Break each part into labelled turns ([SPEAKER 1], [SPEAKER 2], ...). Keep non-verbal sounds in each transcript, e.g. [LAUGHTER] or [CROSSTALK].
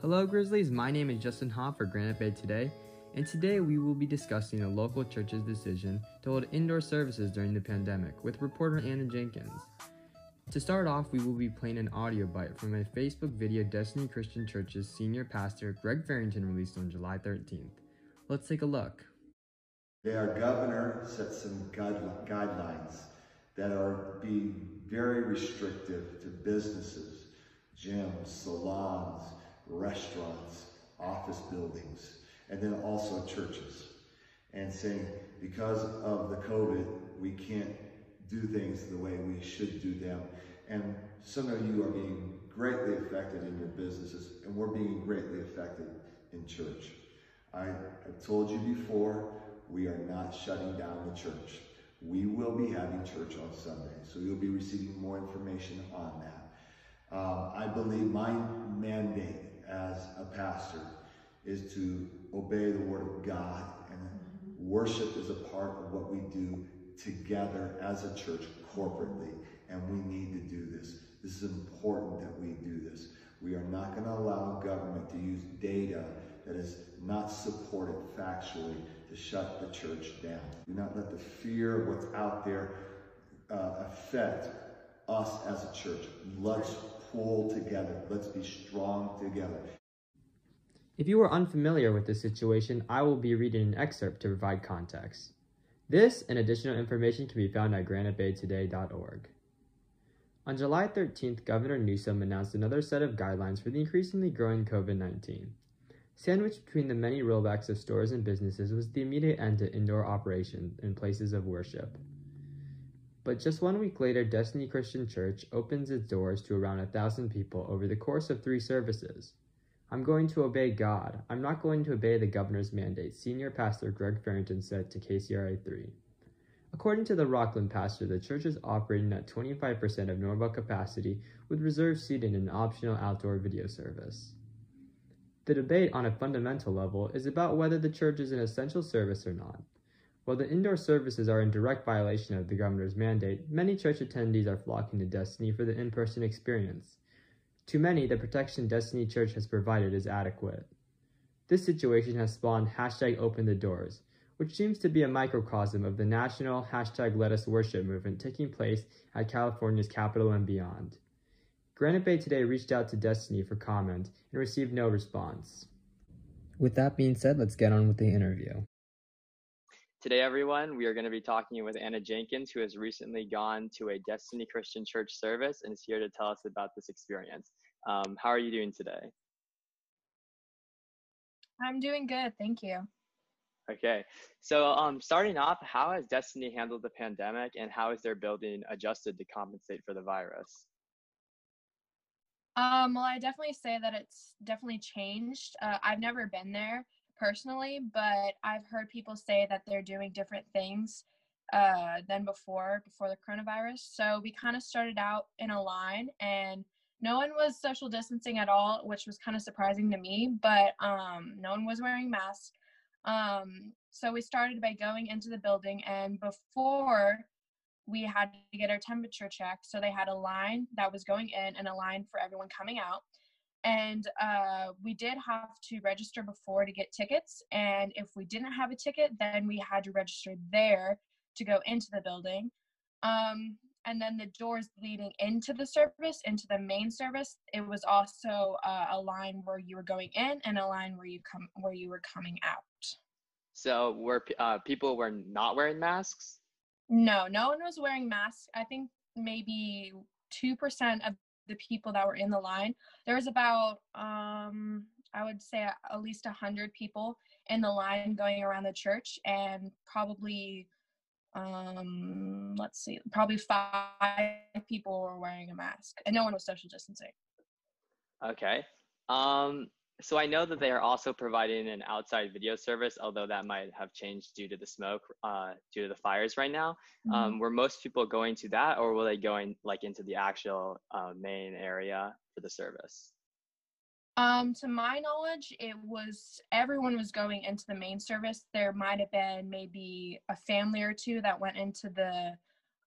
[SPEAKER 1] Hello, Grizzlies. My name is Justin Hoff for Granite Bay Today, and today we will be discussing a local church's decision to hold indoor services during the pandemic with reporter Anna Jenkins. To start off, we will be playing an audio bite from a Facebook video Destiny Christian Church's senior pastor Greg Fairrington released on July 13th. Let's take a look.
[SPEAKER 2] Our governor set some guidelines that are being very restrictive to businesses, gyms, salons, restaurants, office buildings, and then also churches. And saying, because of the COVID, we can't do things the way we should do them. And some of you are being greatly affected in your businesses, and we're being greatly affected in church. I have told you before, we are not shutting down the church. We will be having church on Sunday, so you'll be receiving more information on that. Um, I believe my mandate as a pastor is to obey the word of God and worship is a part of what we do together as a church corporately and we need to do this. This is important that we do this. We are not going to allow government to use data that is not supported factually to shut the church down. Do not let the fear of what's out there uh, affect us as a church. Let's pull together. Let's be strong together.
[SPEAKER 1] If you are unfamiliar with this situation, I will be reading an excerpt to provide context. This and additional information can be found at granitebaytoday.org. On July 13th, Governor Newsom announced another set of guidelines for the increasingly growing COVID 19. Sandwiched between the many rollbacks of stores and businesses was the immediate end to indoor operation in places of worship. But just one week later, Destiny Christian Church opens its doors to around a thousand people over the course of three services. I'm going to obey God. I'm not going to obey the governor's mandate, Senior Pastor Greg Fairrington said to KCRA 3. According to the Rocklin pastor, the church is operating at 25% of normal capacity with reserved seating and optional outdoor video service. The debate on a fundamental level is about whether the church is an essential service or not. While the indoor services are in direct violation of the governor's mandate, many church attendees are flocking to Destiny for the in person experience. To many, the protection Destiny Church has provided is adequate. This situation has spawned hashtag open the doors, which seems to be a microcosm of the national hashtag let us worship movement taking place at California's capital and beyond. Granite Bay today reached out to Destiny for comment and received no response. With that being said, let's get on with the interview.
[SPEAKER 3] Today, everyone, we are going to be talking with Anna Jenkins, who has recently gone to a Destiny Christian Church service and is here to tell us about this experience. Um, how are you doing today?
[SPEAKER 4] I'm doing good, thank you.
[SPEAKER 3] Okay, so um, starting off, how has Destiny handled the pandemic and how is their building adjusted to compensate for the virus?
[SPEAKER 4] Um, well, I definitely say that it's definitely changed. Uh, I've never been there personally, but I've heard people say that they're doing different things uh, than before, before the coronavirus. So we kind of started out in a line and no one was social distancing at all, which was kind of surprising to me, but um, no one was wearing masks. Um, so we started by going into the building, and before we had to get our temperature checked. So they had a line that was going in and a line for everyone coming out. And uh, we did have to register before to get tickets. And if we didn't have a ticket, then we had to register there to go into the building. Um, and then the doors leading into the service, into the main service, it was also uh, a line where you were going in and a line where you come where you were coming out.
[SPEAKER 3] So were uh, people were not wearing masks?
[SPEAKER 4] No, no one was wearing masks. I think maybe 2% of the people that were in the line. There was about, um, I would say, at least 100 people in the line going around the church, and probably, um, let's see, probably five people were wearing a mask, and no one was social distancing.
[SPEAKER 3] Okay. Um, so I know that they are also providing an outside video service, although that might have changed due to the smoke, uh, due to the fires right now. Mm-hmm. Um, were most people going to that, or were they going like into the actual uh, main area for the service?
[SPEAKER 4] Um, to my knowledge, it was everyone was going into the main service. There might have been maybe a family or two that went into the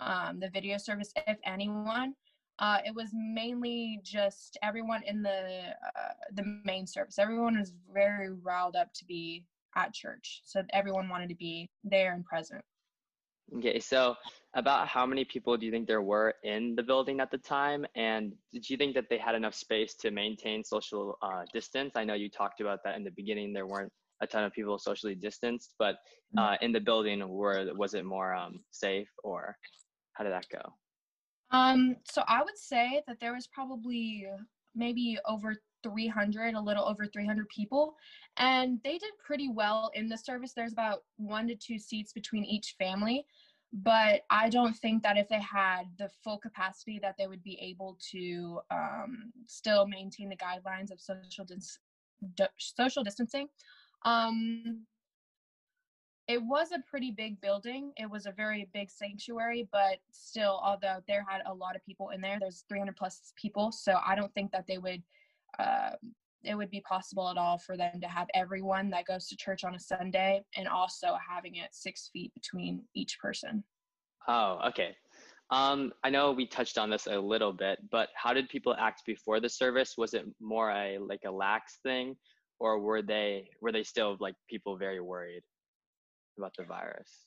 [SPEAKER 4] um, the video service, if anyone. Uh, it was mainly just everyone in the uh, the main service. Everyone was very riled up to be at church, so everyone wanted to be there and present.
[SPEAKER 3] Okay, so about how many people do you think there were in the building at the time? And did you think that they had enough space to maintain social uh, distance? I know you talked about that in the beginning. There weren't a ton of people socially distanced, but
[SPEAKER 4] Mm-hmm.
[SPEAKER 3] uh, in the building, were was it more um, safe, or how did that go?
[SPEAKER 4] Um, so I would say that there was probably maybe over 300, a little over 300 people, and they did pretty well in the service. There's about one to two seats between each family, but I don't think that if they had the full capacity that they would be able to um, still maintain the guidelines of social dis- social distancing. Um, it was a pretty big building. It was a very big sanctuary, but still, although there had a lot of people in there, there's 300 plus people. So I don't think that they would, uh, it would be possible at all for them to have everyone that goes to church on a Sunday and also having it six feet between each person.
[SPEAKER 3] Oh, okay. Um, I know we touched on this a little bit, but how did people act before the service? Was it more a like a lax thing, or were they were they still like people very worried about the virus?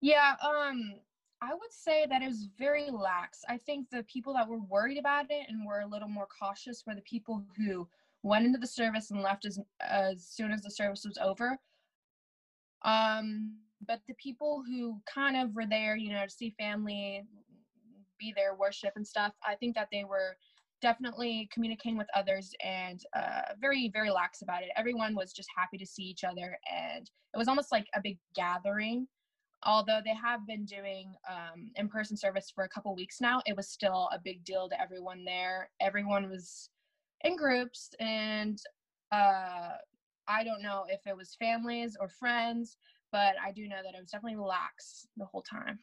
[SPEAKER 4] Yeah, um, I would say that it was very lax. I think the people that were worried about it and were a little more cautious were the people who went into the service and left as as soon as the service was over. Um, but the people who kind of were there, you know, to see family, be there, worship and stuff, I think that they were definitely communicating with others and uh, very, very lax about it. Everyone was just happy to see each other, and it was almost like a big gathering. Although they have been doing um, in-person service for a couple weeks now, it was still a big deal to everyone there. Everyone was in groups, and uh, I don't know if it was families or friends, but I do know that it was definitely lax the whole time.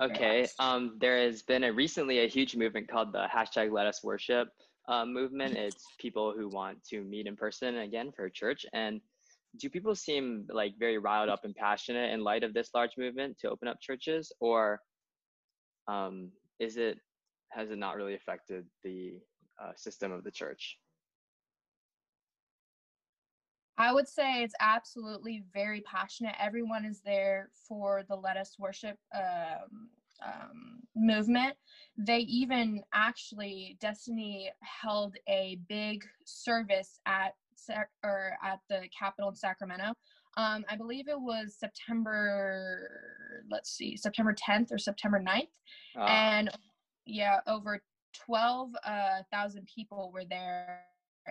[SPEAKER 3] Okay. Um, there has been a recently a huge movement called the hashtag Let Us Worship uh, movement. [LAUGHS] It's people who want to meet in person again for church. And do people seem like very riled up and passionate in light of this large movement to open up churches, or um, is it has it not really affected the uh, system of the church?
[SPEAKER 4] I would say it's absolutely very passionate. Everyone is there for the Let Us Worship um, um, movement. They even actually, Destiny held a big service at or at the Capitol in Sacramento. Um, I believe it was September, let's see, September 10th or September 9th.
[SPEAKER 3] Uh,
[SPEAKER 4] and yeah, over 12,000 people were there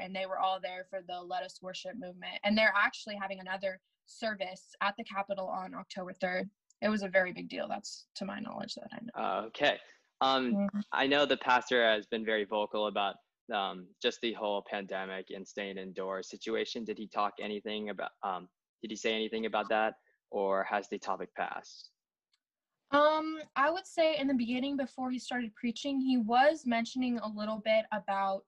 [SPEAKER 4] and they were all there for the Let Us Worship movement. And they're actually having another service at the Capitol on October 3rd. It was a very big deal. That's to my knowledge that I know.
[SPEAKER 3] okay. Um,
[SPEAKER 4] Mhm.
[SPEAKER 3] I know the pastor has been very vocal about um, just the whole pandemic and staying indoors situation. Did he talk anything about? Um, did he say anything about that, or has the topic passed?
[SPEAKER 4] Um, I would say in the beginning, before he started preaching, he was mentioning a little bit about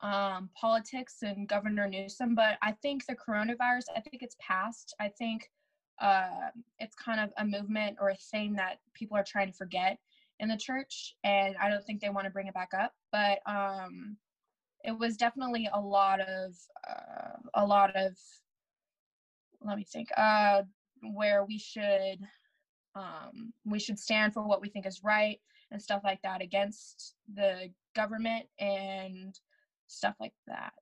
[SPEAKER 4] um, politics and Governor Newsom, but I think the coronavirus, I think it's past. I think uh, it's kind of a movement or a thing that people are trying to forget in the church, and I don't think they want to bring it back up. But um, it was definitely a lot of uh, a lot of let me think uh, where we should um, we should stand for what we think is right and stuff like that against the government and stuff like that.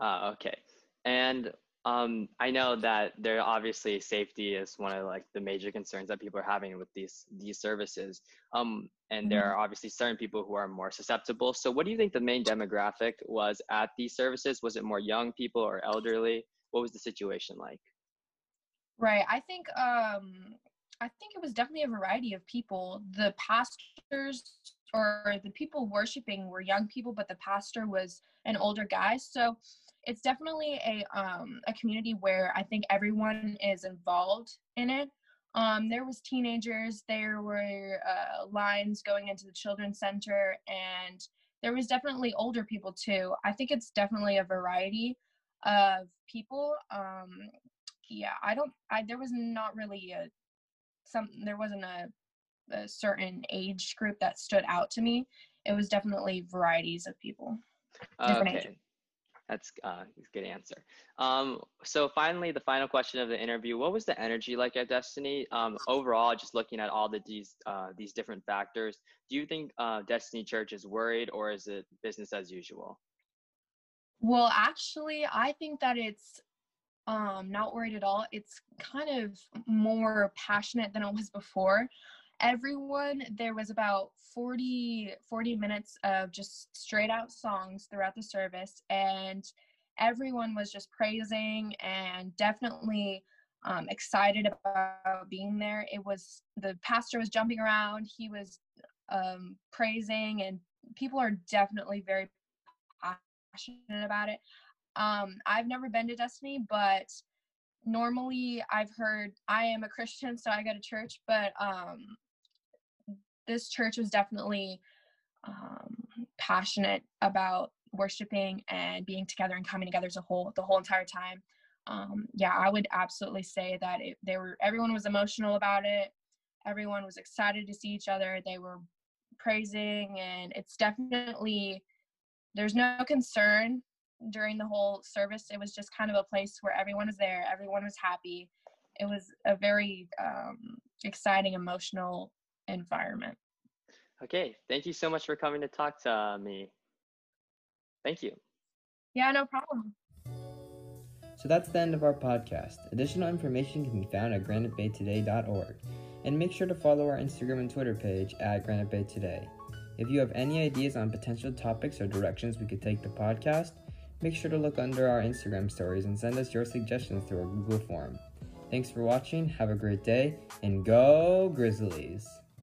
[SPEAKER 3] Uh, okay. And um, I know that there obviously safety is one of like the major concerns that people are having with these these services. Um, and there are obviously certain people who are more susceptible. So, what do you think the main demographic was at these services? Was it more young people or elderly? What was the situation like?
[SPEAKER 4] Right. I think um I think it was definitely a variety of people. The pastors or the people worshiping were young people, but the pastor was an older guy. So it's definitely a um a community where I think everyone is involved in it. Um, there was teenagers, there were uh, lines going into the children's center, and there was definitely older people too. I think it's definitely a variety of people. Um, yeah, I don't. I there was not really a some. There wasn't a, a certain age group that stood out to me. it was definitely varieties of people. Different
[SPEAKER 3] okay.
[SPEAKER 4] ages.
[SPEAKER 3] That's uh, a good answer. Um, so finally, the final question of the interview: What was the energy like at Destiny? Um, overall, just looking at all the these uh, these different factors, do you think uh, Destiny Church is worried, or is it business as usual?
[SPEAKER 4] Well, actually, I think that it's um, not worried at all. It's kind of more passionate than it was before. Everyone, there was about 40, 40 minutes of just straight out songs throughout the service, and everyone was just praising and definitely um, excited about being there. It was the pastor was jumping around, he was um, praising, and people are definitely very passionate about it. Um, I've never been to Destiny, but normally I've heard I am a Christian, so I go to church, but um, this church was definitely um, passionate about worshiping and being together and coming together as a whole the whole entire time. Um, yeah, I would absolutely say that it, they were everyone was emotional about it. Everyone was excited to see each other. They were praising, and it's definitely there's no concern during the whole service. It was just kind of a place where everyone was there, everyone was happy. It was a very um, exciting, emotional environment.
[SPEAKER 3] Okay, thank you so much for coming to talk to uh, me. Thank you.
[SPEAKER 4] Yeah, no problem.
[SPEAKER 1] So that's the end of our podcast. Additional information can be found at granitebaytoday.org. And make sure to follow our Instagram and Twitter page at Granite Bay Today. If you have any ideas on potential topics or directions we could take the podcast, make sure to look under our Instagram stories and send us your suggestions through our Google form. Thanks for watching, have a great day, and go Grizzlies!